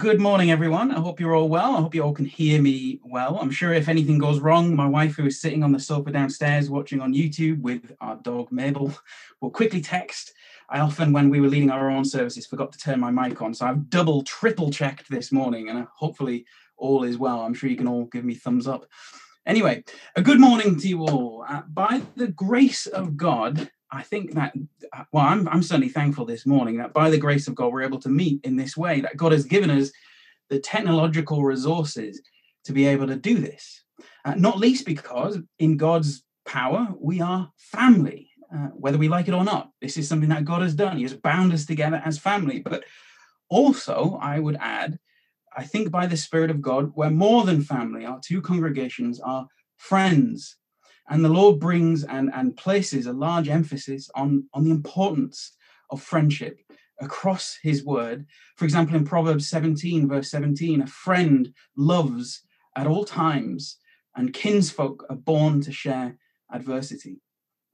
Good morning, everyone. I hope you're all well. I hope you all can hear me well. I'm sure if anything goes wrong, my wife, who is sitting on the sofa downstairs watching on YouTube with our dog Mabel, will quickly text. I often, when we were leading our own services, forgot to turn my mic on. So I've double, triple checked this morning, and hopefully all is well. I'm sure you can all give me thumbs up. Anyway, a good morning to you all. Uh, by the grace of God, I think that, well, I'm, I'm certainly thankful this morning that by the grace of God, we're able to meet in this way, that God has given us the technological resources to be able to do this. Uh, not least because in God's power, we are family, uh, whether we like it or not. This is something that God has done. He has bound us together as family. But also, I would add, I think by the Spirit of God, we're more than family. Our two congregations are friends and the Lord brings and, and places a large emphasis on, on the importance of friendship across his word. For example, in Proverbs 17, verse 17, a friend loves at all times, and kinsfolk are born to share adversity.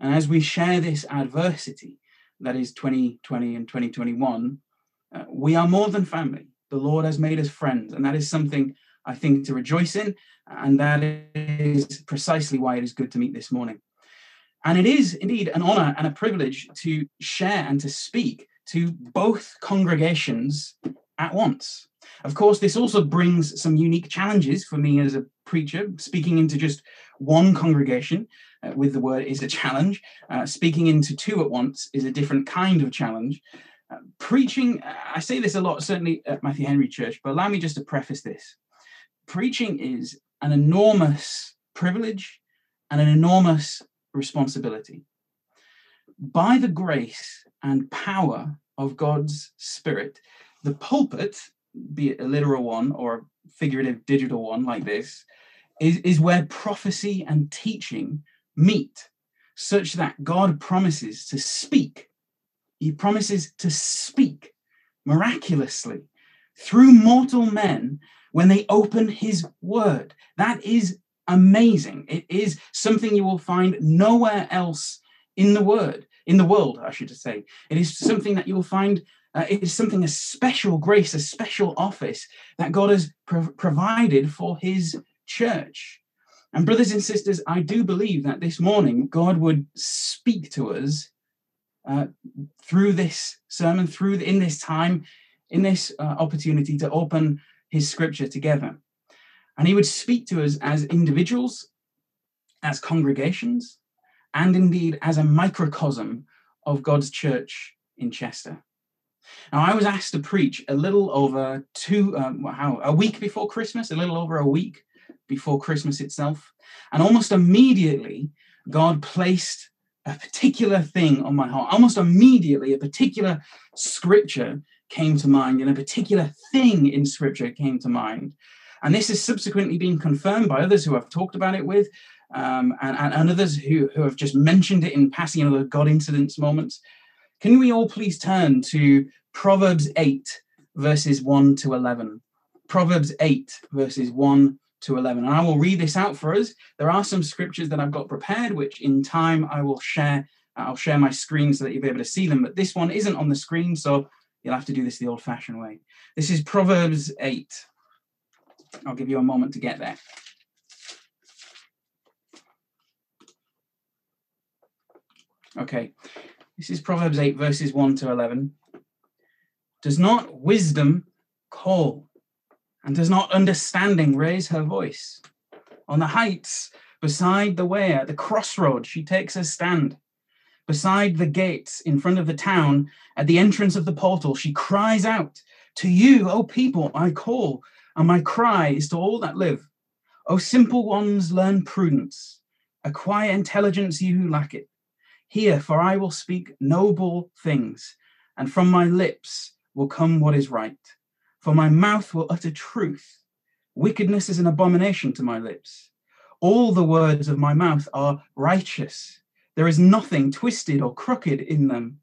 And as we share this adversity, that is 2020 and 2021, uh, we are more than family. The Lord has made us friends, and that is something I think to rejoice in and that is precisely why it is good to meet this morning. And it is indeed an honor and a privilege to share and to speak to both congregations at once. Of course, this also brings some unique challenges for me as a preacher. Speaking into just one congregation uh, with the word is a challenge. Uh, speaking into two at once is a different kind of challenge. Uh, preaching, I say this a lot, certainly at Matthew Henry Church, but allow me just to preface this. Preaching is an enormous privilege and an enormous responsibility. By the grace and power of God's Spirit, the pulpit, be it a literal one or a figurative digital one like this, is, is where prophecy and teaching meet, such that God promises to speak. He promises to speak miraculously through mortal men when they open his word. That is amazing. It is something you will find nowhere else in the word, in the world, I should say. It is something that you will find. Uh, it is something a special grace, a special office that God has pro- provided for His church. And brothers and sisters, I do believe that this morning God would speak to us uh, through this sermon, through the, in this time, in this uh, opportunity to open his scripture together. And he would speak to us as individuals, as congregations, and indeed as a microcosm of God's church in Chester. Now, I was asked to preach a little over two, um, how, a week before Christmas, a little over a week before Christmas itself. And almost immediately, God placed a particular thing on my heart. Almost immediately, a particular scripture came to mind and a particular thing in scripture came to mind. And this has subsequently been confirmed by others who I've talked about it with, um, and, and, others who, who have just mentioned it in passing, know, the God incidents moments. Can we all please turn to Proverbs 8, verses 1 to 11? Proverbs 8, verses 1 to 11. And I will read this out for us. There are some scriptures that I've got prepared, which in time I will share. I'll share my screen so that you'll be able to see them. But this one isn't on the screen, so You'll have to do this the old fashioned way. This is Proverbs 8. I'll give you a moment to get there. Okay, this is Proverbs 8, verses 1 to 11. Does not wisdom call, and does not understanding raise her voice? On the heights, beside the way, at the crossroad, she takes her stand beside the gates in front of the town, at the entrance of the portal, she cries out, To you, O people, I call, and my cry is to all that live. O simple ones, learn prudence, acquire intelligence, you who lack it. Hear, for I will speak noble things, and from my lips will come what is right. For my mouth will utter truth. Wickedness is an abomination to my lips. All the words of my mouth are righteous. There is nothing twisted or crooked in them.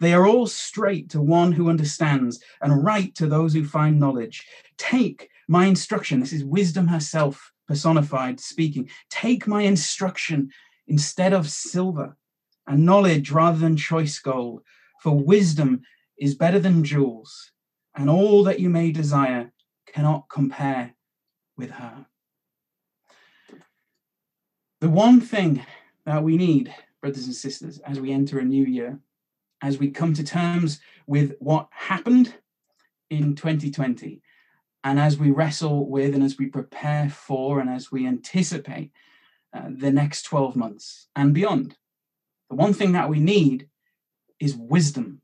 They are all straight to one who understands and right to those who find knowledge. Take my instruction. This is wisdom herself personified speaking. Take my instruction instead of silver and knowledge rather than choice gold. For wisdom is better than jewels, and all that you may desire cannot compare with her. The one thing that we need, brothers and sisters, as we enter a new year, as we come to terms with what happened in 2020, and as we wrestle with and as we prepare for and as we anticipate uh, the next 12 months and beyond, the one thing that we need is wisdom,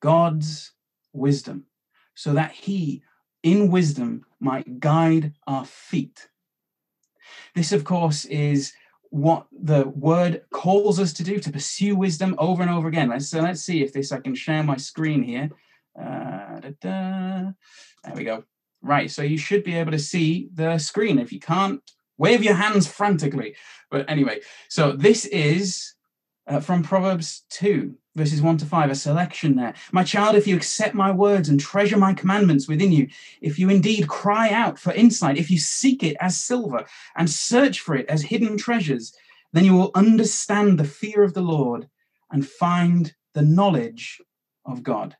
God's wisdom, so that He, in wisdom, might guide our feet. This, of course, is what the word calls us to do to pursue wisdom over and over again. So let's see if this I can share my screen here. Uh, there we go. Right, so you should be able to see the screen. If you can't, wave your hands frantically. But anyway, so this is uh, from Proverbs 2, verses 1 to 5, a selection there. My child, if you accept my words and treasure my commandments within you, if you indeed cry out for insight, if you seek it as silver and search for it as hidden treasures, then you will understand the fear of the Lord and find the knowledge of God.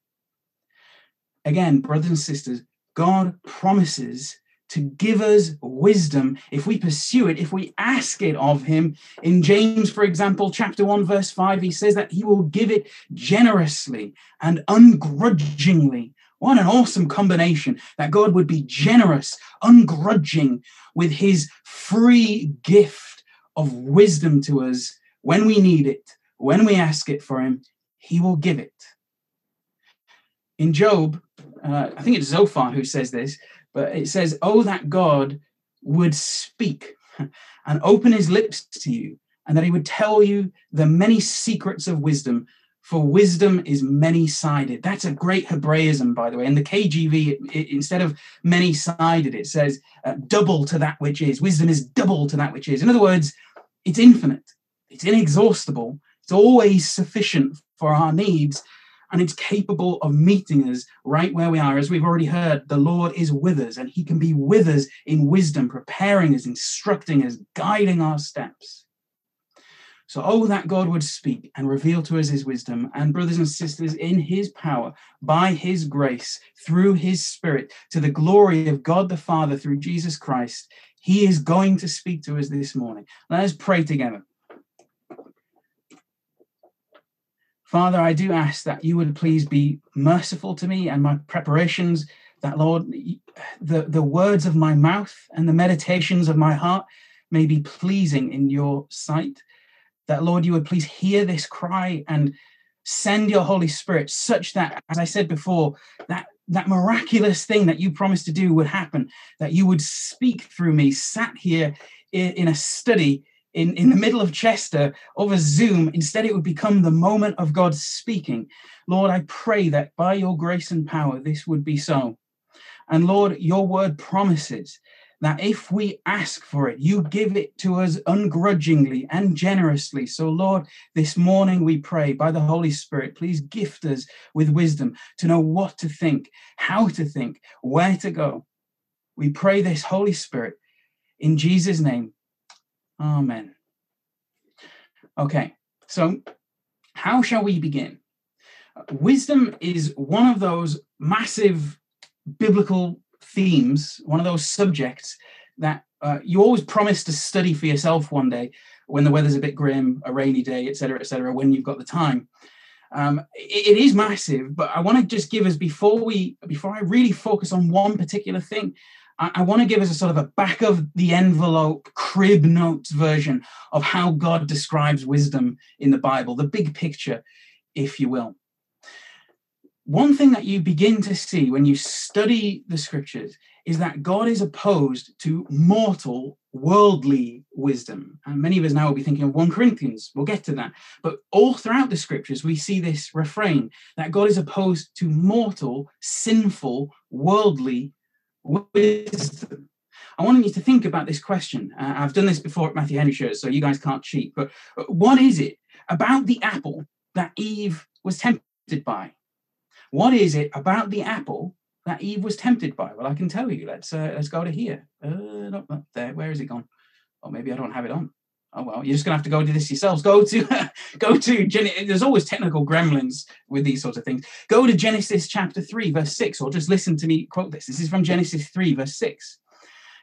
Again, brothers and sisters, God promises to give us wisdom if we pursue it, if we ask it of him. In James, for example, chapter 1, verse 5, he says that he will give it generously and ungrudgingly. What an awesome combination that God would be generous, ungrudging with his free gift of wisdom to us when we need it, when we ask it for him, he will give it. In Job, uh, I think it's Zophar who says this, but it says, Oh, that God would speak and open his lips to you, and that he would tell you the many secrets of wisdom, for wisdom is many sided. That's a great Hebraism, by the way. In the KJV, it, it, instead of many sided, it says uh, double to that which is. Wisdom is double to that which is. In other words, it's infinite, it's inexhaustible, it's always sufficient for our needs and it's capable of meeting us right where we are. As we've already heard, the Lord is with us and he can be with us in wisdom, preparing us, instructing us, guiding our steps. So, oh, that God would speak and reveal to us his wisdom, and brothers and sisters, in his power, by his grace, through his spirit, to the glory of God the Father through Jesus Christ, he is going to speak to us this morning. Let us pray together. Father, I do ask that you would please be merciful to me and my preparations, that, Lord, the, the words of my mouth and the meditations of my heart may be pleasing in your sight. That, Lord, you would please hear this cry and send your Holy Spirit such that, as I said before, that that miraculous thing that you promised to do would happen, that you would speak through me, sat here in, in a study in, in the middle of Chester over Zoom. Instead, it would become the moment of God speaking. Lord, I pray that by your grace and power, this would be so. And Lord, your word promises that if we ask for it, you give it to us ungrudgingly and generously. So, Lord, this morning we pray by the Holy Spirit, please gift us with wisdom to know what to think, how to think, where to go. We pray this, Holy Spirit, in Jesus' name. Amen. Okay, so how shall we begin? Wisdom is one of those massive biblical themes, one of those subjects that uh, you always promise to study for yourself one day when the weather's a bit grim, a rainy day, etc., etc., when you've got the time. Um, it, it is massive, but I want to just give us before we before I really focus on one particular thing. I, I want to give us a sort of a back of the envelope crib notes version of how God describes wisdom in the Bible, the big picture, if you will. One thing that you begin to see when you study the scriptures is that God is opposed to mortal, worldly wisdom. And many of us now will be thinking of 1 Corinthians. We'll get to that. But all throughout the scriptures, we see this refrain that God is opposed to mortal, sinful, worldly wisdom. I want you to think about this question. Uh, I've done this before at Matthew Henry Church, so you guys can't cheat. But uh, what is it about the apple that Eve was tempted by? What is it about the apple that Eve was tempted by? Well, I can tell you. Let's uh, let's go to here. Uh, not, not there. Where is it gone? Or maybe I don't have it on. Oh well you're just gonna have to go do this yourselves. Go to go to Gen- there's always technical gremlins with these sorts of things. Go to genesis chapter 3 verse 6 or just listen to me quote this. This is from genesis 3 verse 6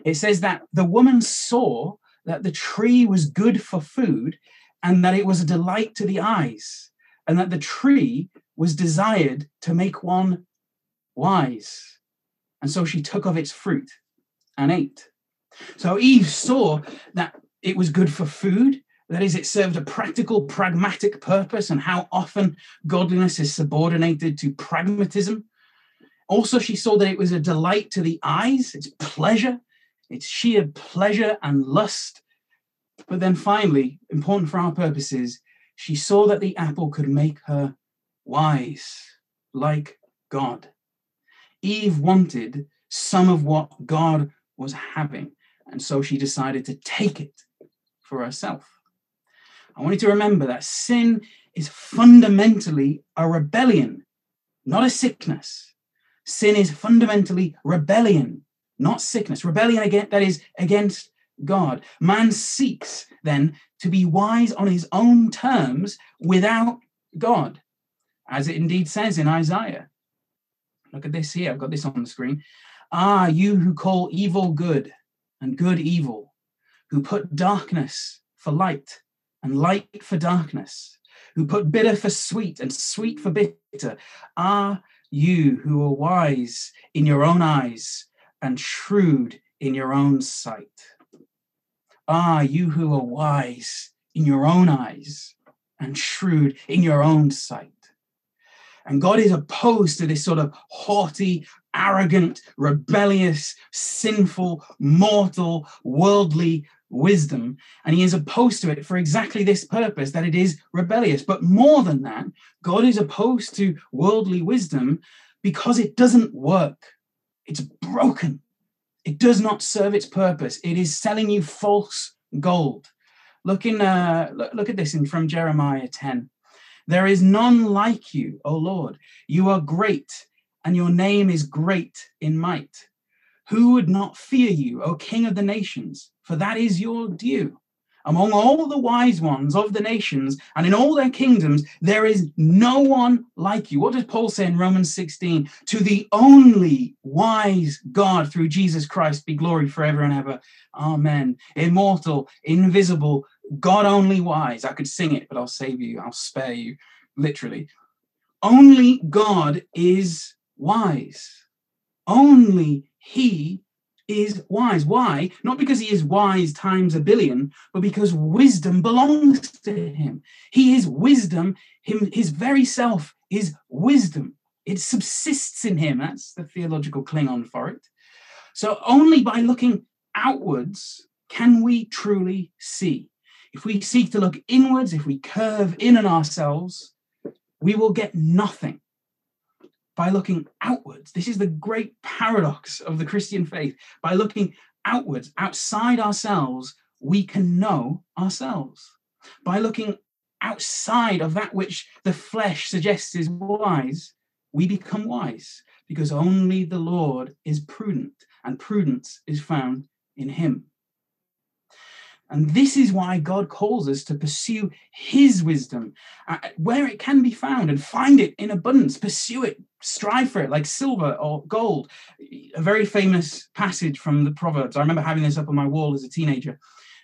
it says that the woman saw that the tree was good for food and that it was a delight to the eyes and that the tree was desired to make one wise. And so she took of its fruit and ate. So eve saw that it was good for food. That is, it served a practical, pragmatic purpose, and how often godliness is subordinated to pragmatism. Also, she saw that it was a delight to the eyes, it's pleasure, it's sheer pleasure and lust. But then finally, important for our purposes, she saw that the apple could make her wise, like God. Eve wanted some of what God was having, and so she decided to take it for herself. I want you to remember that sin is fundamentally a rebellion, not a sickness. Sin is fundamentally rebellion, not sickness. Rebellion again that is against God. Man seeks then to be wise on his own terms without God, as it indeed says in Isaiah. Look at this here. I've got this on the screen. Ah, you who call evil good and good evil, who put darkness for light and light for darkness, who put bitter for sweet and sweet for bitter, are you who are wise in your own eyes and shrewd in your own sight. Ah, you who are wise in your own eyes and shrewd in your own sight. And God is opposed to this sort of haughty, arrogant, rebellious, sinful, mortal, worldly wisdom. And he is opposed to it for exactly this purpose that it is rebellious. But more than that, God is opposed to worldly wisdom because it doesn't work, it's broken. It does not serve its purpose. It is selling you false gold. Look in uh, look at this in from Jeremiah 10. There is none like you, O Lord. You are great, and your name is great in might. Who would not fear you, O King of the nations? For that is your due. Among all the wise ones of the nations and in all their kingdoms, there is no one like you. What does Paul say in Romans 16? To the only wise God through Jesus Christ be glory forever and ever. Amen. Immortal, invisible, God only wise. I could sing it, but I'll save you. I'll spare you, literally. Only God is wise. Only He is wise. Why? Not because he is wise times a billion, but because wisdom belongs to him. He is wisdom. Him, his very self is wisdom. It subsists in him. That's the theological Klingon for it. So only by looking outwards can we truly see. If we seek to look inwards, if we curve in on ourselves, we will get nothing by looking outwards. This is the great paradox of the Christian faith. By looking outwards, outside ourselves, we can know ourselves. By looking outside of that which the flesh suggests is wise, we become wise because only the Lord is prudent, and prudence is found in Him. And this is why God calls us to pursue His wisdom uh, where it can be found and find it in abundance. Pursue it, strive for it like silver or gold. A very famous passage from the Proverbs. I remember having this up on my wall as a teenager.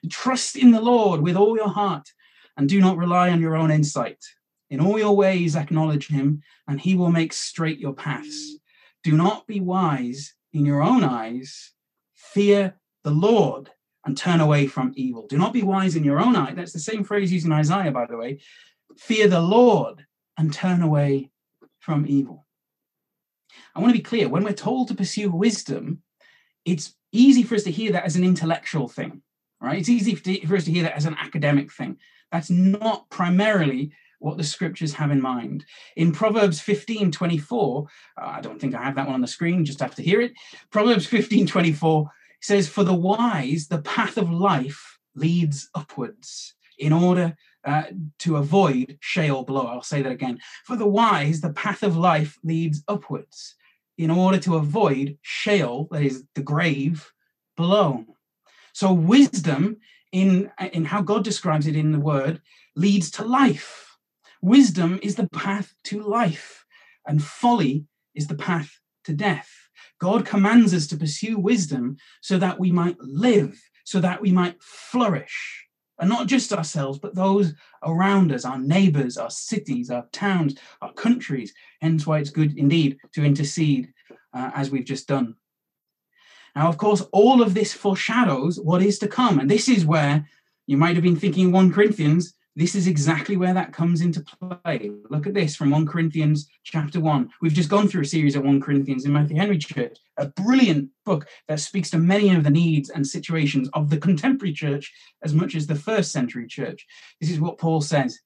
Trust in the Lord with all your heart and do not rely on your own insight. In all your ways, acknowledge Him, and He will make straight your paths. Do not be wise in your own eyes. Fear the Lord and turn away from evil. Do not be wise in your own eye. That's the same phrase used in Isaiah, by the way. Fear the Lord and turn away from evil. I want to be clear when we're told to pursue wisdom, it's easy for us to hear that as an intellectual thing, right? It's easy for us to hear that as an academic thing. That's not primarily what the scriptures have in mind. In Proverbs 15 24, uh, I don't think I have that one on the screen, just have to hear it. Proverbs 15 24 says, For the wise, the path of life leads upwards in order uh, to avoid Sheol below. I'll say that again. For the wise, the path of life leads upwards in order to avoid Sheol, that is the grave, below. So wisdom in, in how God describes it in the word, leads to life. Wisdom is the path to life, and folly is the path to death. God commands us to pursue wisdom so that we might live, so that we might flourish. And not just ourselves, but those around us, our neighbors, our cities, our towns, our countries. Hence why it's good indeed to intercede uh, as we've just done. Now, of course, all of this foreshadows what is to come. And this is where you might have been thinking 1 Corinthians this is exactly where that comes into play. Look at this from 1 Corinthians chapter 1. We've just gone through a series of 1 Corinthians in Matthew Henry Church, a brilliant book that speaks to many of the needs and situations of the contemporary church as much as the first century church. This is what Paul says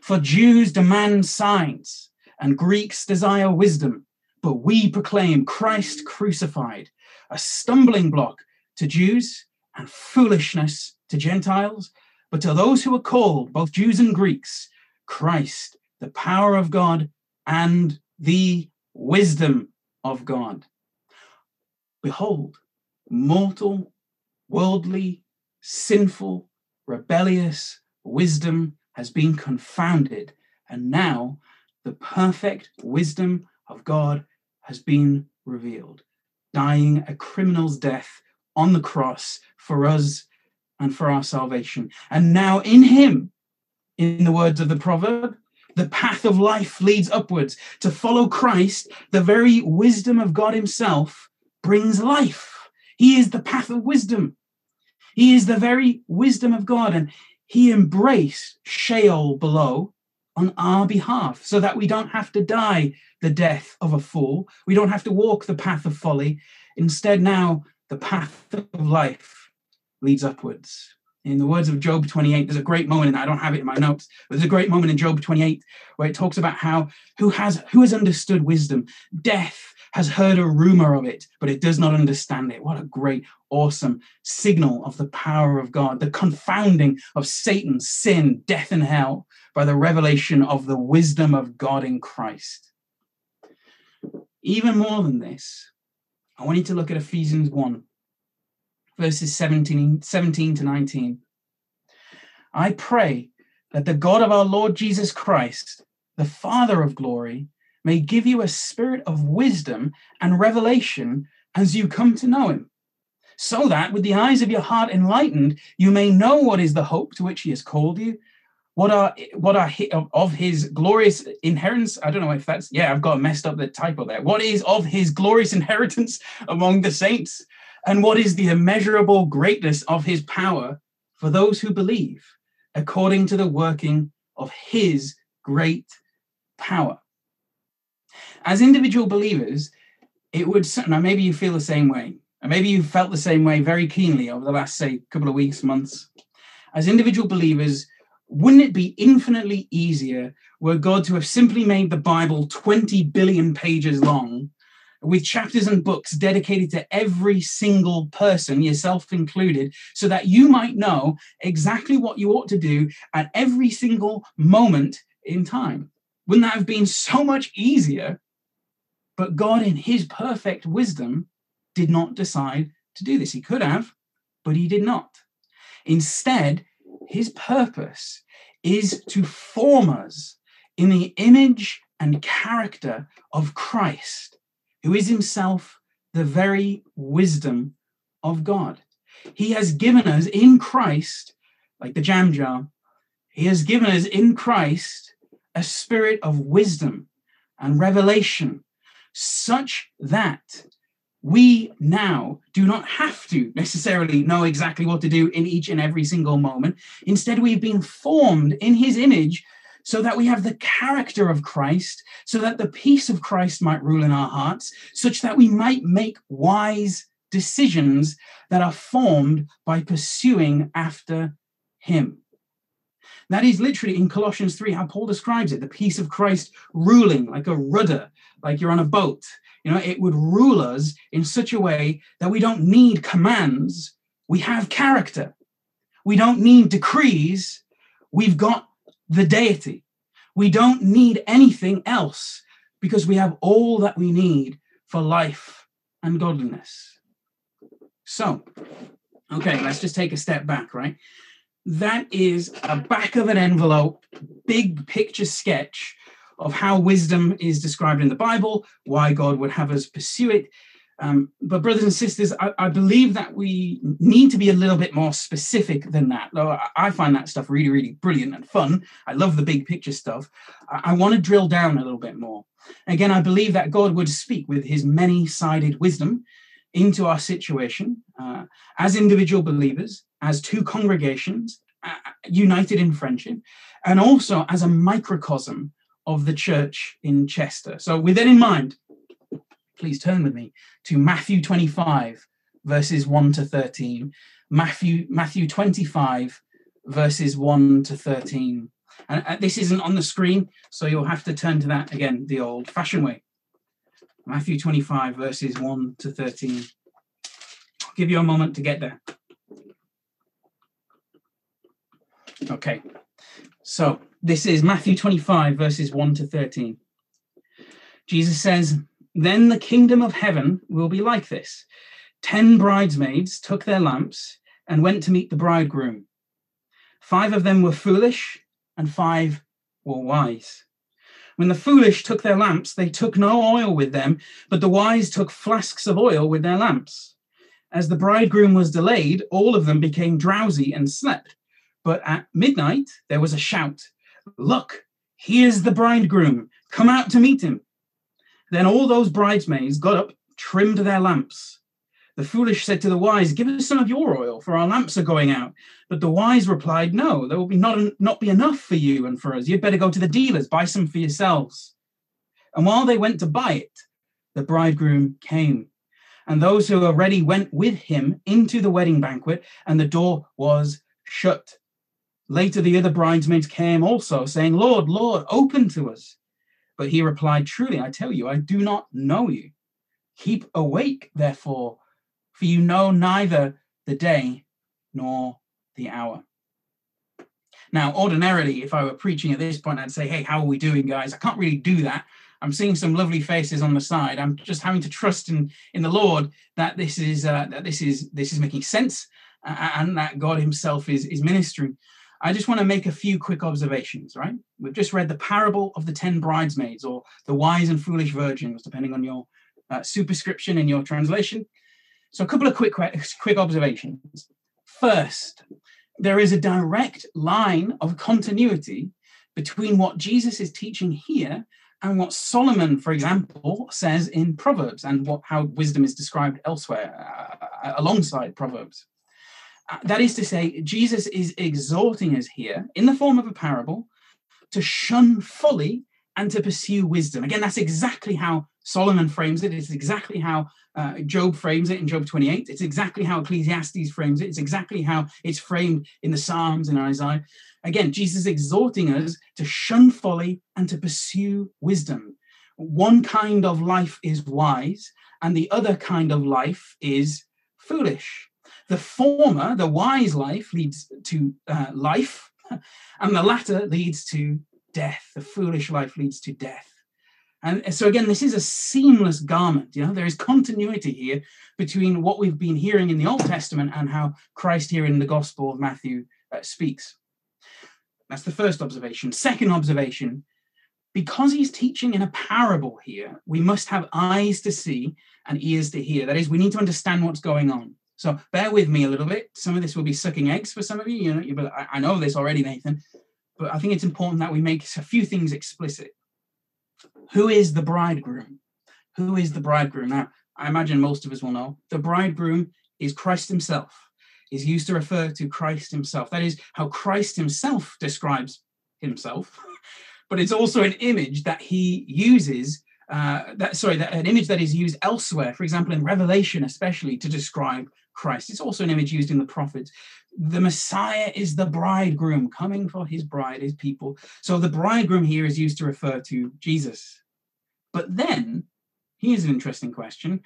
For Jews demand signs, and Greeks desire wisdom, but we proclaim Christ crucified, a stumbling block to Jews and foolishness to Gentiles but to those who are called, both Jews and Greeks, Christ, the power of God and the wisdom of God. Behold, mortal, worldly, sinful, rebellious wisdom has been confounded, and now the perfect wisdom of God has been revealed, dying a criminal's death on the cross for us and for our salvation. And now in him, in the words of the proverb, the path of life leads upwards. To follow Christ, the very wisdom of God himself brings life. He is the path of wisdom. He is the very wisdom of God. And he embraced Sheol below on our behalf so that we don't have to die the death of a fool. We don't have to walk the path of folly. Instead, now the path of life leads upwards. In the words of Job 28, there's a great moment, and I don't have it in my notes, but there's a great moment in Job 28 where it talks about how who has who has understood wisdom? Death has heard a rumor of it, but it does not understand it. What a great, awesome signal of the power of God, the confounding of Satan, sin, death, and hell by the revelation of the wisdom of God in Christ. Even more than this, I want you to look at Ephesians 1 verses 17, 17 to 19. I pray that the God of our Lord Jesus Christ, the Father of glory, may give you a spirit of wisdom and revelation as you come to know him, so that with the eyes of your heart enlightened, you may know what is the hope to which he has called you. What are what are of his glorious inheritance? I don't know if that's yeah, I've got messed up the typo there. What is of his glorious inheritance among the saints? And what is the immeasurable greatness of his power for those who believe, according to the working of his great power? As individual believers, it would now maybe you feel the same way, and maybe you felt the same way very keenly over the last, say, couple of weeks, months. As individual believers, wouldn't it be infinitely easier were God to have simply made the Bible 20 billion pages long with chapters and books dedicated to every single person, yourself included, so that you might know exactly what you ought to do at every single moment in time. Wouldn't that have been so much easier? But God, in his perfect wisdom, did not decide to do this. He could have, but he did not. Instead, his purpose is to form us in the image and character of Christ who is himself the very wisdom of God. He has given us in Christ, like the jam jar, he has given us in Christ a spirit of wisdom and revelation, such that we now do not have to necessarily know exactly what to do in each and every single moment. Instead, we've been formed in his image so that we have the character of Christ, so that the peace of Christ might rule in our hearts, such that we might make wise decisions that are formed by pursuing after Him. That is literally in Colossians 3 how Paul describes it the peace of Christ ruling like a rudder, like you're on a boat. You know, it would rule us in such a way that we don't need commands, we have character. We don't need decrees, we've got the deity. We don't need anything else because we have all that we need for life and godliness. So, Okay, let's just take a step back, right? That is a back of an envelope, big picture sketch of how wisdom is described in the Bible, why God would have us pursue it. Um, but, brothers and sisters, I, I, believe that we need to be a little bit more specific than that. Though I, find that stuff really, really brilliant and fun. I love the big picture stuff. I, I want to drill down a little bit more. Again, I believe that God would speak with his many sided wisdom into our situation uh, as individual believers, as two congregations uh, united in friendship, and also as a microcosm of the church in Chester. So, with that in mind, please turn with me to Matthew 25, verses 1 to 13. Matthew, Matthew 25, verses 1 to 13. And uh, this isn't on the screen, so you'll have to turn to that again the old fashioned way. Matthew 25, verses 1 to 13. I'll give you a moment to get there. Okay, so this is Matthew 25, verses 1 to 13. Jesus says, Then the kingdom of heaven will be like this Ten bridesmaids took their lamps and went to meet the bridegroom. Five of them were foolish, and five were wise. When the foolish took their lamps, they took no oil with them, but the wise took flasks of oil with their lamps. As the bridegroom was delayed, all of them became drowsy and slept. But at midnight, there was a shout Look, here's the bridegroom. Come out to meet him. Then all those bridesmaids got up, trimmed their lamps. The foolish said to the wise, Give us some of your oil, for our lamps are going out. But the wise replied, No, there will be not, not be enough for you and for us. You'd better go to the dealers, buy some for yourselves. And while they went to buy it, the bridegroom came. And those who were ready went with him into the wedding banquet, and the door was shut. Later, the other bridesmaids came also, saying, Lord, Lord, open to us. But he replied, Truly, I tell you, I do not know you. Keep awake, therefore for you know neither the day nor the hour. Now, ordinarily, if I were preaching at this point, I'd say, Hey, how are we doing, guys? I can't really do that. I'm seeing some lovely faces on the side. I'm just having to trust in, in the Lord that this is uh, that this is this is making sense and that God Himself is is ministering. I just want to make a few quick observations, right? We've just read the parable of the 10 bridesmaids or the wise and foolish virgins, depending on your uh, superscription in your translation. So, a couple of quick, quick observations. First, there is a direct line of continuity between what Jesus is teaching here and what Solomon, for example, says in Proverbs and what how wisdom is described elsewhere uh, alongside Proverbs. That is to say, Jesus is exhorting us here in the form of a parable to shun folly and to pursue wisdom. Again, that's exactly how Solomon frames it. It's exactly how uh, Job frames it in Job 28. It's exactly how Ecclesiastes frames it. It's exactly how it's framed in the Psalms and Isaiah. Again, Jesus is exhorting us to shun folly and to pursue wisdom. One kind of life is wise, and the other kind of life is foolish. The former, the wise life, leads to uh, life, and the latter leads to death. The foolish life leads to death. And so again, this is a seamless garment. You know, there is continuity here between what we've been hearing in the Old Testament and how Christ here in the Gospel of Matthew uh, speaks. That's the first observation. Second observation, because he's teaching in a parable here, we must have eyes to see and ears to hear. That is, we need to understand what's going on. So bear with me a little bit. Some of this will be sucking eggs for some of you. You know, you I know this already, Nathan, but I think it's important that we make a few things explicit. Who is the bridegroom? Who is the bridegroom? Now, I imagine most of us will know. The bridegroom is Christ himself, is used to refer to Christ himself. That is how Christ himself describes himself, but it's also an image that he uses. Uh, that sorry, that an image that is used elsewhere, for example, in Revelation, especially to describe Christ. It's also an image used in the prophets. The Messiah is the bridegroom coming for his bride, his people. So the bridegroom here is used to refer to Jesus. But then, here's an interesting question.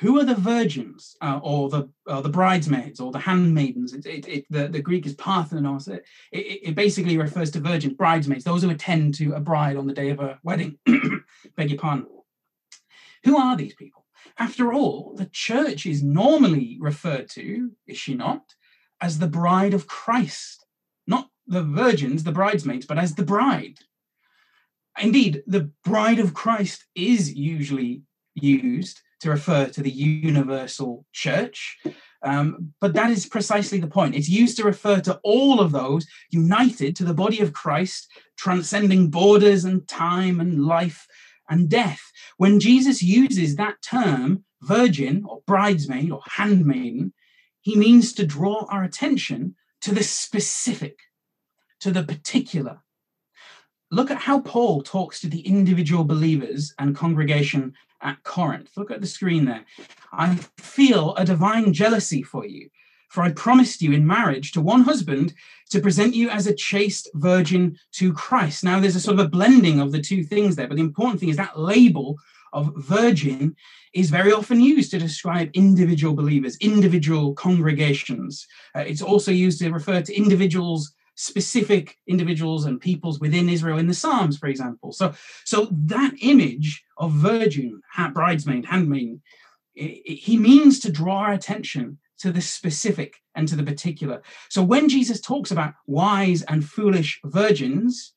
Who are the virgins uh, or the uh, the bridesmaids or the handmaidens? It, it, it, the, the Greek is parthenos. It, it, basically refers to virgins, bridesmaids, those who attend to a bride on the day of a wedding. Beg your pardon. Who are these people? After all, the church is normally referred to, is she not, as the bride of Christ, not the virgins, the bridesmaids, but as the bride. Indeed, the bride of Christ is usually used to refer to the universal church. Um, but that is precisely the point. It's used to refer to all of those united to the body of Christ, transcending borders and time and life and death. When Jesus uses that term, virgin or bridesmaid or handmaiden, he means to draw our attention to the specific, to the particular. Look at how Paul talks to the individual believers and congregation at Corinth. Look at the screen there. I feel a divine jealousy for you, for I promised you in marriage to one husband to present you as a chaste virgin to Christ. Now, there's a sort of a blending of the two things there, but the important thing is that label of virgin is very often used to describe individual believers, individual congregations. Uh, it's also used to refer to individuals specific individuals and peoples within Israel in the Psalms, for example. So, so that image of virgin, bridesmaid, handmaiden, he means to draw our attention to the specific and to the particular. So when Jesus talks about wise and foolish virgins,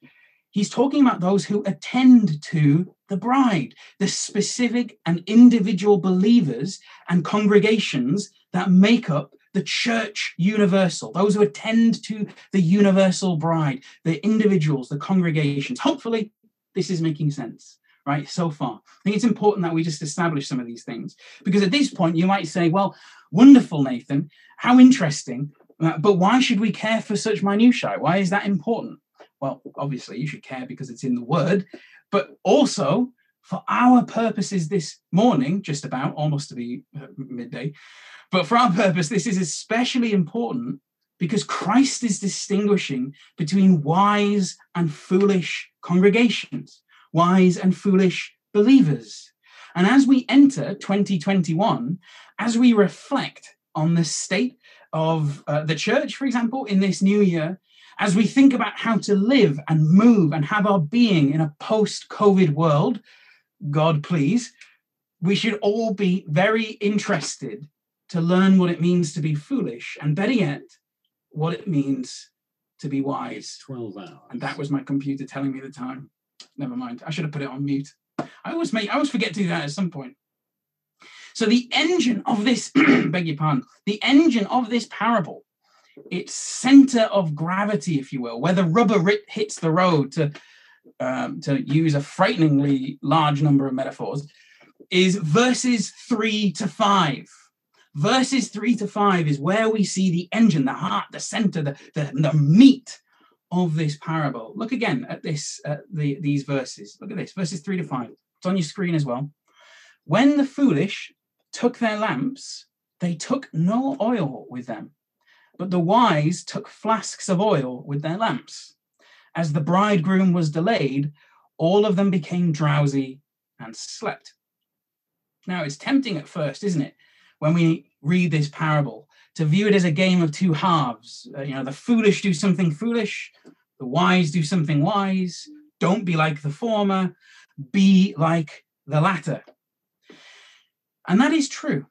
he's talking about those who attend to the bride, the specific and individual believers and congregations that make up the church universal, those who attend to the universal bride, the individuals, the congregations. Hopefully, this is making sense, right? So far. I think it's important that we just establish some of these things because at this point, you might say, well, wonderful, Nathan, how interesting, uh, but why should we care for such minutiae? Why is that important? Well, obviously, you should care because it's in the word, but also for our purposes this morning, just about almost to be uh, midday, but for our purpose, this is especially important because Christ is distinguishing between wise and foolish congregations, wise and foolish believers. And as we enter 2021, as we reflect on the state of uh, the church, for example, in this new year, as we think about how to live and move and have our being in a post COVID world, God please, we should all be very interested to learn what it means to be foolish, and better yet, what it means to be wise. 12 hours. And that was my computer telling me the time. Never mind. I should have put it on mute. I always make I always forget to do that at some point. So the engine of this, beg your pardon, the engine of this parable, its center of gravity, if you will, where the rubber hits the road to um, to use a frighteningly large number of metaphors, is verses three to five. Verses three to five is where we see the engine, the heart, the center, the, the, the meat of this parable. Look again at this, uh, the, these verses. Look at this, verses three to five. It's on your screen as well. When the foolish took their lamps, they took no oil with them, but the wise took flasks of oil with their lamps. As the bridegroom was delayed, all of them became drowsy and slept. Now, it's tempting at first, isn't it? when we read this parable to view it as a game of two halves. Uh, you know, the foolish do something foolish, the wise do something wise. Don't be like the former, be like the latter. And that is true,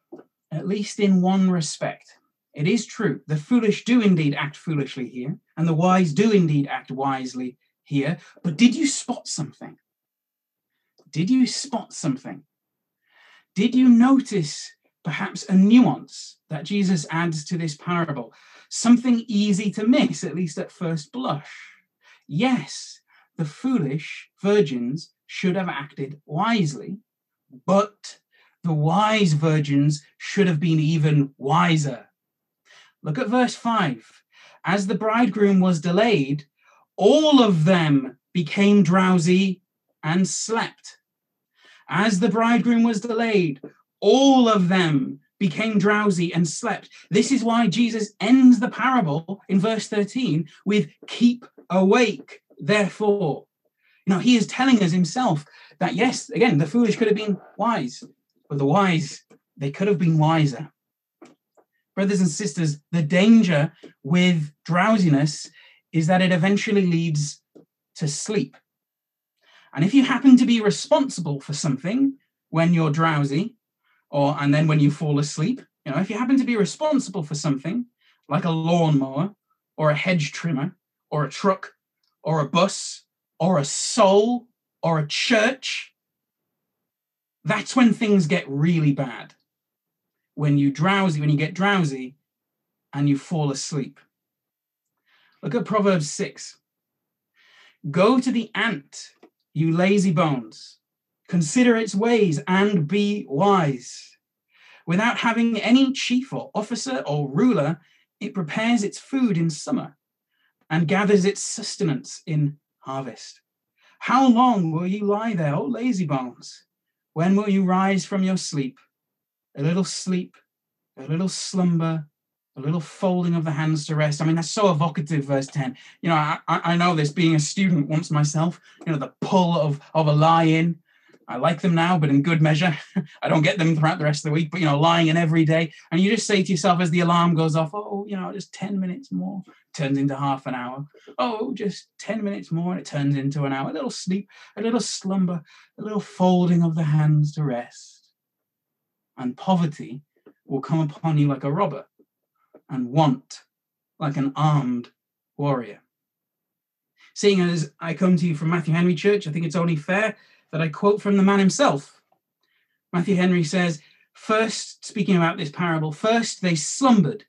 at least in one respect. It is true. The foolish do indeed act foolishly here, and the wise do indeed act wisely here. But did you spot something? Did you spot something? Did you notice perhaps a nuance that Jesus adds to this parable, something easy to miss, at least at first blush. Yes, the foolish virgins should have acted wisely, but the wise virgins should have been even wiser. Look at verse 5. As the bridegroom was delayed, all of them became drowsy and slept. As the bridegroom was delayed, all of them became drowsy and slept. This is why Jesus ends the parable in verse 13 with keep awake, therefore. You know, he is telling us himself that yes, again, the foolish could have been wise, but the wise, they could have been wiser. Brothers and sisters, the danger with drowsiness is that it eventually leads to sleep. And if you happen to be responsible for something when you're drowsy, or and then when you fall asleep, you know, if you happen to be responsible for something like a lawnmower or a hedge trimmer or a truck or a bus or a soul or a church, that's when things get really bad. When you drowsy, when you get drowsy and you fall asleep. Look at Proverbs 6. Go to the ant, you lazy bones. Consider its ways and be wise. Without having any chief or officer or ruler, it prepares its food in summer and gathers its sustenance in harvest. How long will you lie there, O lazy bones? When will you rise from your sleep? A little sleep, a little slumber, a little folding of the hands to rest. I mean, that's so evocative, verse 10. You know, I, I know this being a student once myself, you know, the pull of, of a lie in, I like them now, but in good measure. I don't get them throughout the rest of the week, but you know, lying in every day. And you just say to yourself as the alarm goes off, oh, you know, just 10 minutes more turns into half an hour. Oh, just 10 minutes more and it turns into an hour. A little sleep, a little slumber, a little folding of the hands to rest. And poverty will come upon you like a robber, and want like an armed warrior. Seeing as I come to you from Matthew Henry Church, I think it's only fair that I quote from the man himself. Matthew Henry says, First, speaking about this parable, first they slumbered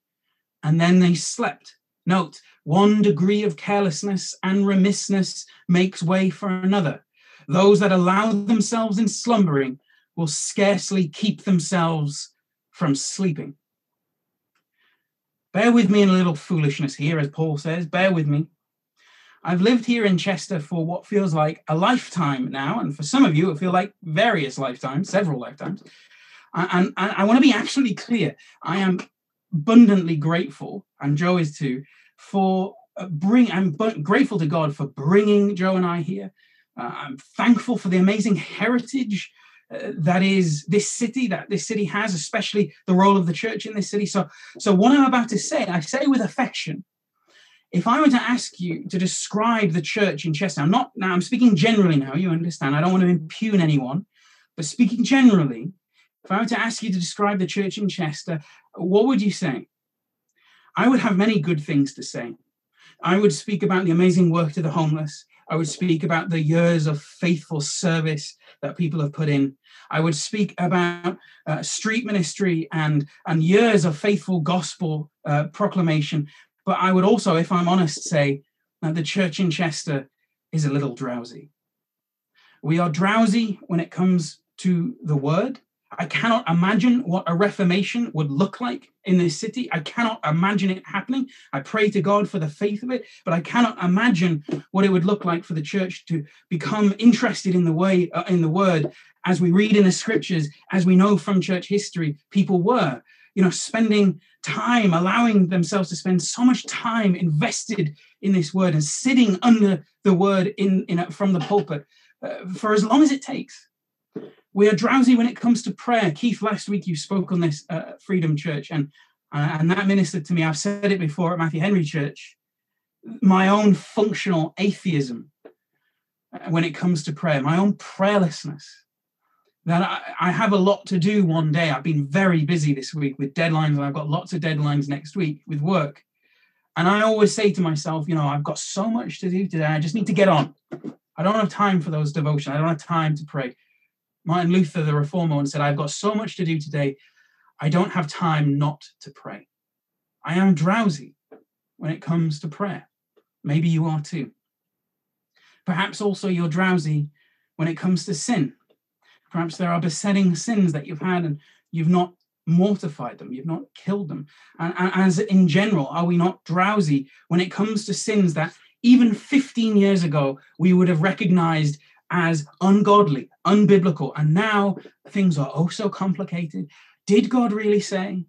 and then they slept. Note, one degree of carelessness and remissness makes way for another. Those that allow themselves in slumbering will scarcely keep themselves from sleeping. Bear with me in a little foolishness here, as Paul says. Bear with me. I've lived here in Chester for what feels like a lifetime now, and for some of you, it feels like various lifetimes, several lifetimes. And, and I want to be absolutely clear. I am abundantly grateful, and Joe is too, for uh, bring. I'm grateful to God for bringing Joe and I here. Uh, I'm thankful for the amazing heritage uh, that is this city that this city has, especially the role of the church in this city. So, so what I'm about to say, I say with affection if I were to ask you to describe the church in Chester, I'm not now, I'm speaking generally now, you understand, I don't want to impugn anyone, but speaking generally, if I were to ask you to describe the church in Chester, what would you say? I would have many good things to say. I would speak about the amazing work to the homeless. I would speak about the years of faithful service that people have put in. I would speak about uh, street ministry and, and years of faithful gospel uh, proclamation. But I would also, if I'm honest, say that the church in Chester is a little drowsy. We are drowsy when it comes to the word. I cannot imagine what a reformation would look like in this city. I cannot imagine it happening. I pray to God for the faith of it, but I cannot imagine what it would look like for the church to become interested in the way uh, in the word as we read in the scriptures, as we know from church history, people were you know, spending time, allowing themselves to spend so much time invested in this word and sitting under the word in, in from the pulpit uh, for as long as it takes. We are drowsy when it comes to prayer. Keith, last week you spoke on this uh, Freedom Church, and uh, and that ministered to me. I've said it before at Matthew Henry Church. My own functional atheism uh, when it comes to prayer, my own prayerlessness that I, I, have a lot to do one day. I've been very busy this week with deadlines, and I've got lots of deadlines next week with work. And I always say to myself, you know, I've got so much to do today. I just need to get on. I don't have time for those devotions. I don't have time to pray. Martin Luther, the reformer, once said, I've got so much to do today. I don't have time not to pray. I am drowsy when it comes to prayer. Maybe you are too. Perhaps also you're drowsy when it comes to sin. Perhaps there are besetting sins that you've had and you've not mortified them, you've not killed them. And, and, as in general, are we not drowsy when it comes to sins that even 15 years ago we would have recognized as ungodly, unbiblical, and now things are oh so complicated? Did God really say?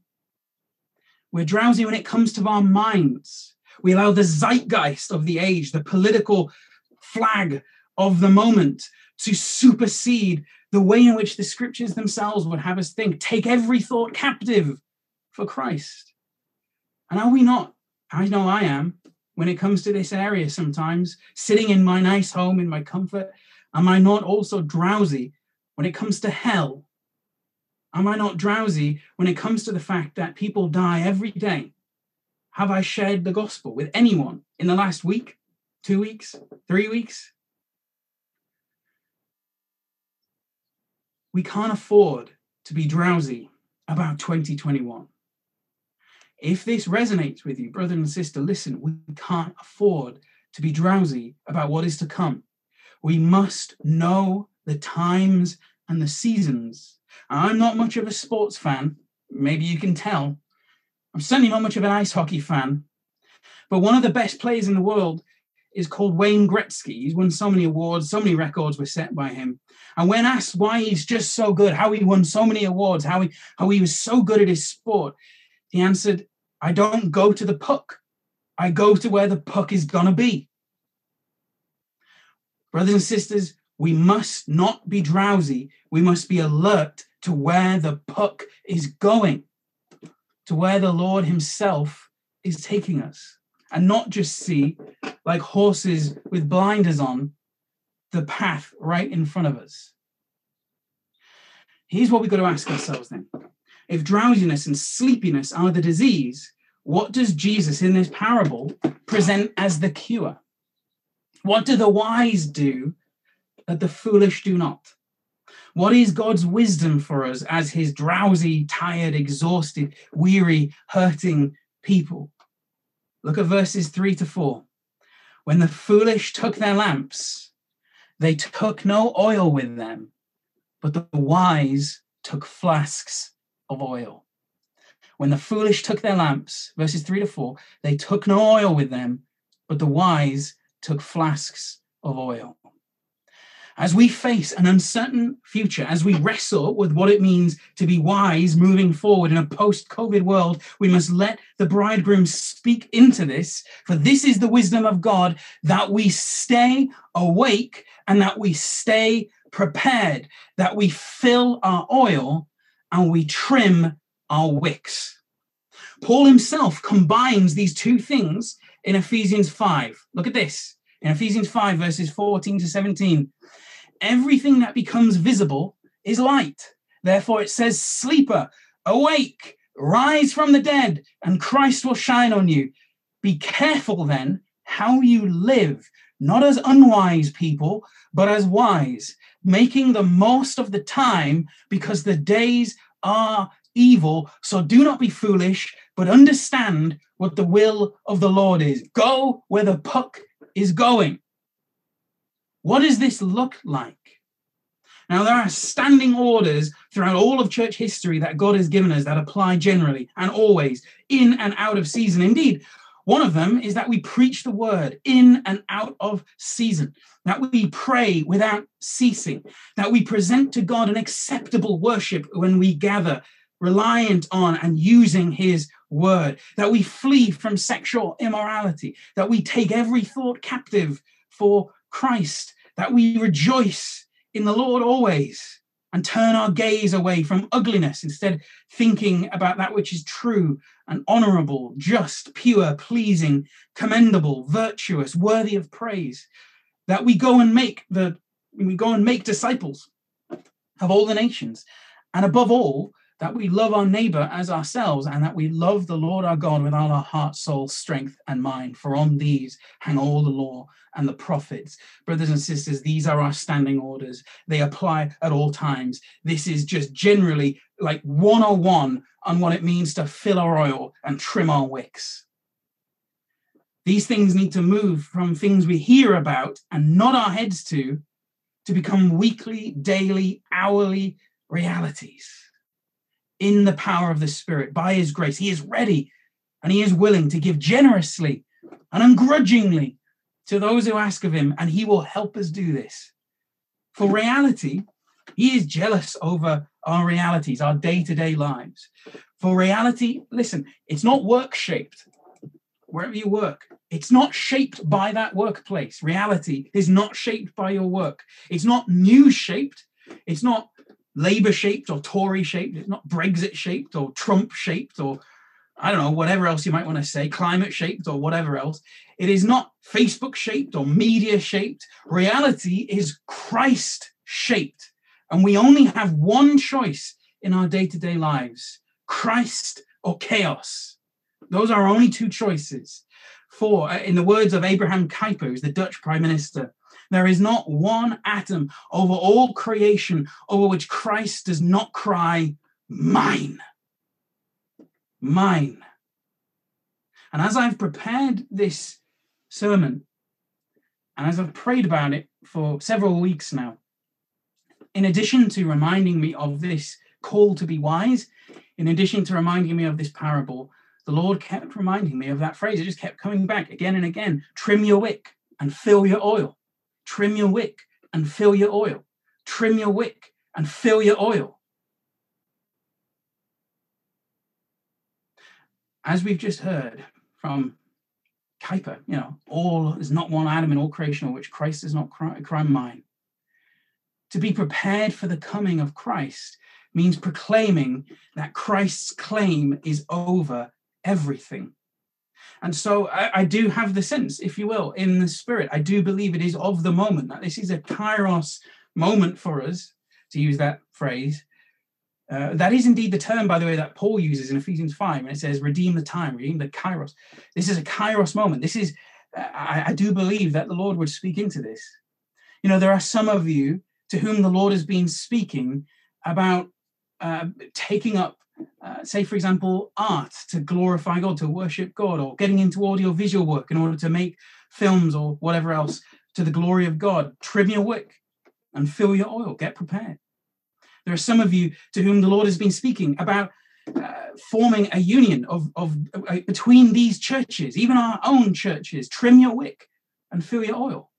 We're drowsy when it comes to our minds. We allow the zeitgeist of the age, the political flag of the moment, to supersede the way in which the scriptures themselves would have us think. Take every thought captive for Christ. And are we not? I know I am when it comes to this area sometimes, sitting in my nice home in my comfort. Am I not also drowsy when it comes to hell? Am I not drowsy when it comes to the fact that people die every day? Have I shared the gospel with anyone in the last week, two weeks, three weeks? We can't afford to be drowsy about 2021. If this resonates with you, brother and sister, listen, we can't afford to be drowsy about what is to come. We must know the times and the seasons. I'm not much of a sports fan. Maybe you can tell. I'm certainly not much of an ice hockey fan. But one of the best players in the world is called Wayne Gretzky. He's won so many awards, so many records were set by him. And when asked why he's just so good, how he won so many awards, how he how he was so good at his sport, he answered, I don't go to the puck. I go to where the puck is gonna be. Brothers and sisters, we must not be drowsy. We must be alert to where the puck is going, to where the Lord Himself is taking us, and not just see, like horses with blinders on, the path right in front of us. Here's what we've got to ask ourselves then. If drowsiness and sleepiness are the disease, what does Jesus in this parable present as the cure? What do the wise do that the foolish do not? What is God's wisdom for us as his drowsy, tired, exhausted, weary, hurting people? Look at verses three to four. When the foolish took their lamps, they took no oil with them, but the wise took flasks of oil. When the foolish took their lamps, verses three to four, they took no oil with them, but the wise took flasks of oil. As we face an uncertain future, as we wrestle with what it means to be wise moving forward in a post COVID world, we must let the bridegroom speak into this. For this is the wisdom of God that we stay awake and that we stay prepared, that we fill our oil and we trim our wicks. Paul himself combines these two things in Ephesians 5. Look at this in Ephesians 5, verses 14 to 17. Everything that becomes visible is light. Therefore, it says, Sleeper, awake, rise from the dead, and Christ will shine on you. Be careful then how you live, not as unwise people, but as wise, making the most of the time because the days are evil. So do not be foolish, but understand what the will of the Lord is. Go where the puck is going. What does this look like? Now, there are standing orders throughout all of church history that God has given us that apply generally and always in and out of season. Indeed, one of them is that we preach the word in and out of season, that we pray without ceasing, that we present to God an acceptable worship when we gather, reliant on and using his word, that we flee from sexual immorality, that we take every thought captive for Christ, that we rejoice in the Lord always and turn our gaze away from ugliness, instead thinking about that which is true and honorable, just, pure, pleasing, commendable, virtuous, worthy of praise. That we go and make the we go and make disciples of all the nations. And above all, that we love our neighbor as ourselves, and that we love the Lord our God with all our heart, soul, strength, and mind. For on these hang all the law and the prophets. Brothers and sisters, these are our standing orders. They apply at all times. This is just generally like 101 on what it means to fill our oil and trim our wicks. These things need to move from things we hear about and nod our heads to, to become weekly, daily, hourly realities in the power of the Spirit, by His grace. He is ready and He is willing to give generously and ungrudgingly to those who ask of Him, and He will help us do this. For reality, He is jealous over our realities, our day to day lives. For reality, listen, it's not work shaped. Wherever you work, it's not shaped by that workplace. Reality is not shaped by your work. It's not news shaped. It's not Labour shaped or Tory shaped. It's not Brexit shaped or Trump shaped or I don't know, whatever else you might want to say, climate shaped or whatever else. It is not Facebook shaped or media shaped. Reality is Christ shaped. And we only have one choice in our day to day lives Christ or chaos. Those are our only two choices. For, uh, in the words of Abraham Kuyper, who's the Dutch prime minister, there is not one atom over all creation over which Christ does not cry, Mine. Mine. And as I've prepared this sermon, and as I've prayed about it for several weeks now, in addition to reminding me of this call to be wise, in addition to reminding me of this parable, the Lord kept reminding me of that phrase. It just kept coming back again and again. Trim your wick and fill your oil. Trim your wick and fill your oil. Trim your wick and fill your oil. As we've just heard from Kuyper, you know, all is not one atom in all creation, which Christ is not crime mine. To be prepared for the coming of Christ means proclaiming that Christ's claim is over everything. And so I, I, do have the sense, if you will, in the spirit, I do believe it is of the moment, that this is a kairos moment for us, to use that phrase. Uh, that is indeed the term, by the way, that Paul uses in Ephesians 5, and it says, redeem the time, redeem the kairos. This is a kairos moment. This is, I, I do believe that the Lord would speak into this. You know, there are some of you to whom the Lord has been speaking about uh, taking up, uh, say, for example, art to glorify God, to worship God, or getting into audio visual work in order to make films or whatever else to the glory of God. Trim your wick and fill your oil. Get prepared. There are some of you to whom the Lord has been speaking about uh, forming a union of, of uh, between these churches, even our own churches. Trim your wick and fill your oil.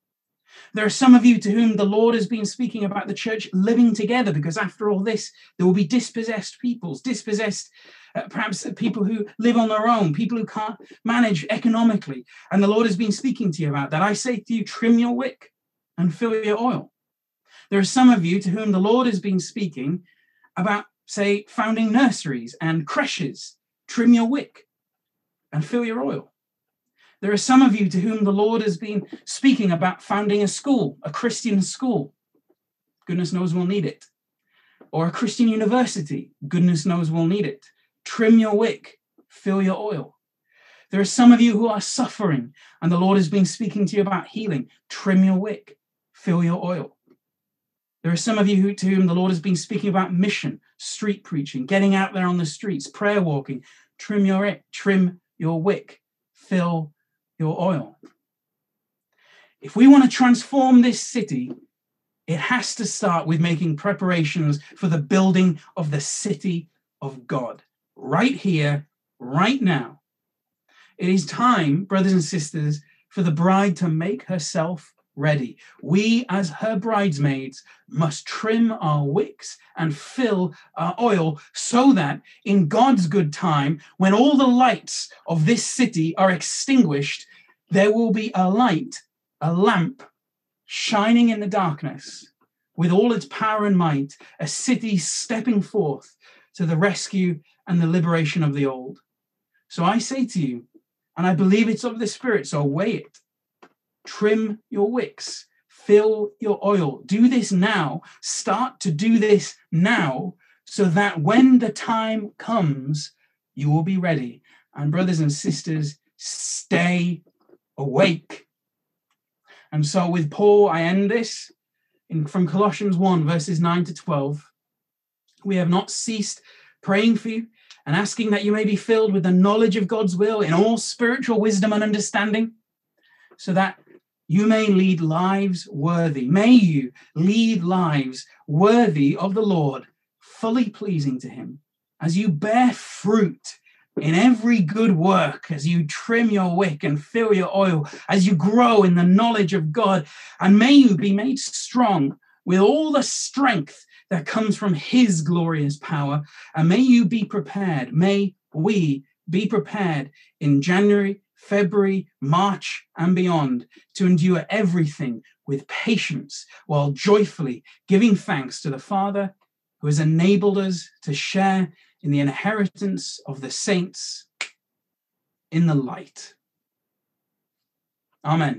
There are some of you to whom the Lord has been speaking about the church living together, because after all this, there will be dispossessed peoples, dispossessed, uh, perhaps people who live on their own, people who can't manage economically. And the Lord has been speaking to you about that. I say to you, trim your wick and fill your oil. There are some of you to whom the Lord has been speaking about, say, founding nurseries and creches. Trim your wick and fill your oil. There are some of you to whom the Lord has been speaking about founding a school, a Christian school. Goodness knows we'll need it. Or a Christian university. Goodness knows we'll need it. Trim your wick, fill your oil. There are some of you who are suffering, and the Lord has been speaking to you about healing. Trim your wick, fill your oil. There are some of you who, to whom the Lord has been speaking about mission, street preaching, getting out there on the streets, prayer walking. Trim your wick, trim your wick, fill your oil. If we want to transform this city, it has to start with making preparations for the building of the city of God, right here, right now. It is time, brothers and sisters, for the bride to make herself ready. We, as her bridesmaids, must trim our wicks and fill our oil so that in God's good time, when all the lights of this city are extinguished, there will be a light, a lamp shining in the darkness with all its power and might, a city stepping forth to the rescue and the liberation of the old. So I say to you, and I believe it's of the Spirit, so weigh it, trim your wicks, fill your oil. Do this now. Start to do this now so that when the time comes, you will be ready. And, brothers and sisters, stay awake. And so, with Paul, I end this in, from Colossians 1, verses 9 to 12. We have not ceased praying for you and asking that you may be filled with the knowledge of God's will in all spiritual wisdom and understanding, so that you may lead lives worthy. May you lead lives worthy of the Lord, fully pleasing to Him, as you bear fruit in every good work, as you trim your wick and fill your oil, as you grow in the knowledge of God, and may you be made strong with all the strength that comes from His glorious power, and may you be prepared. May we be prepared in January, February, March, and beyond to endure everything with patience while joyfully giving thanks to the Father who has enabled us to share in the inheritance of the saints in the light. Amen.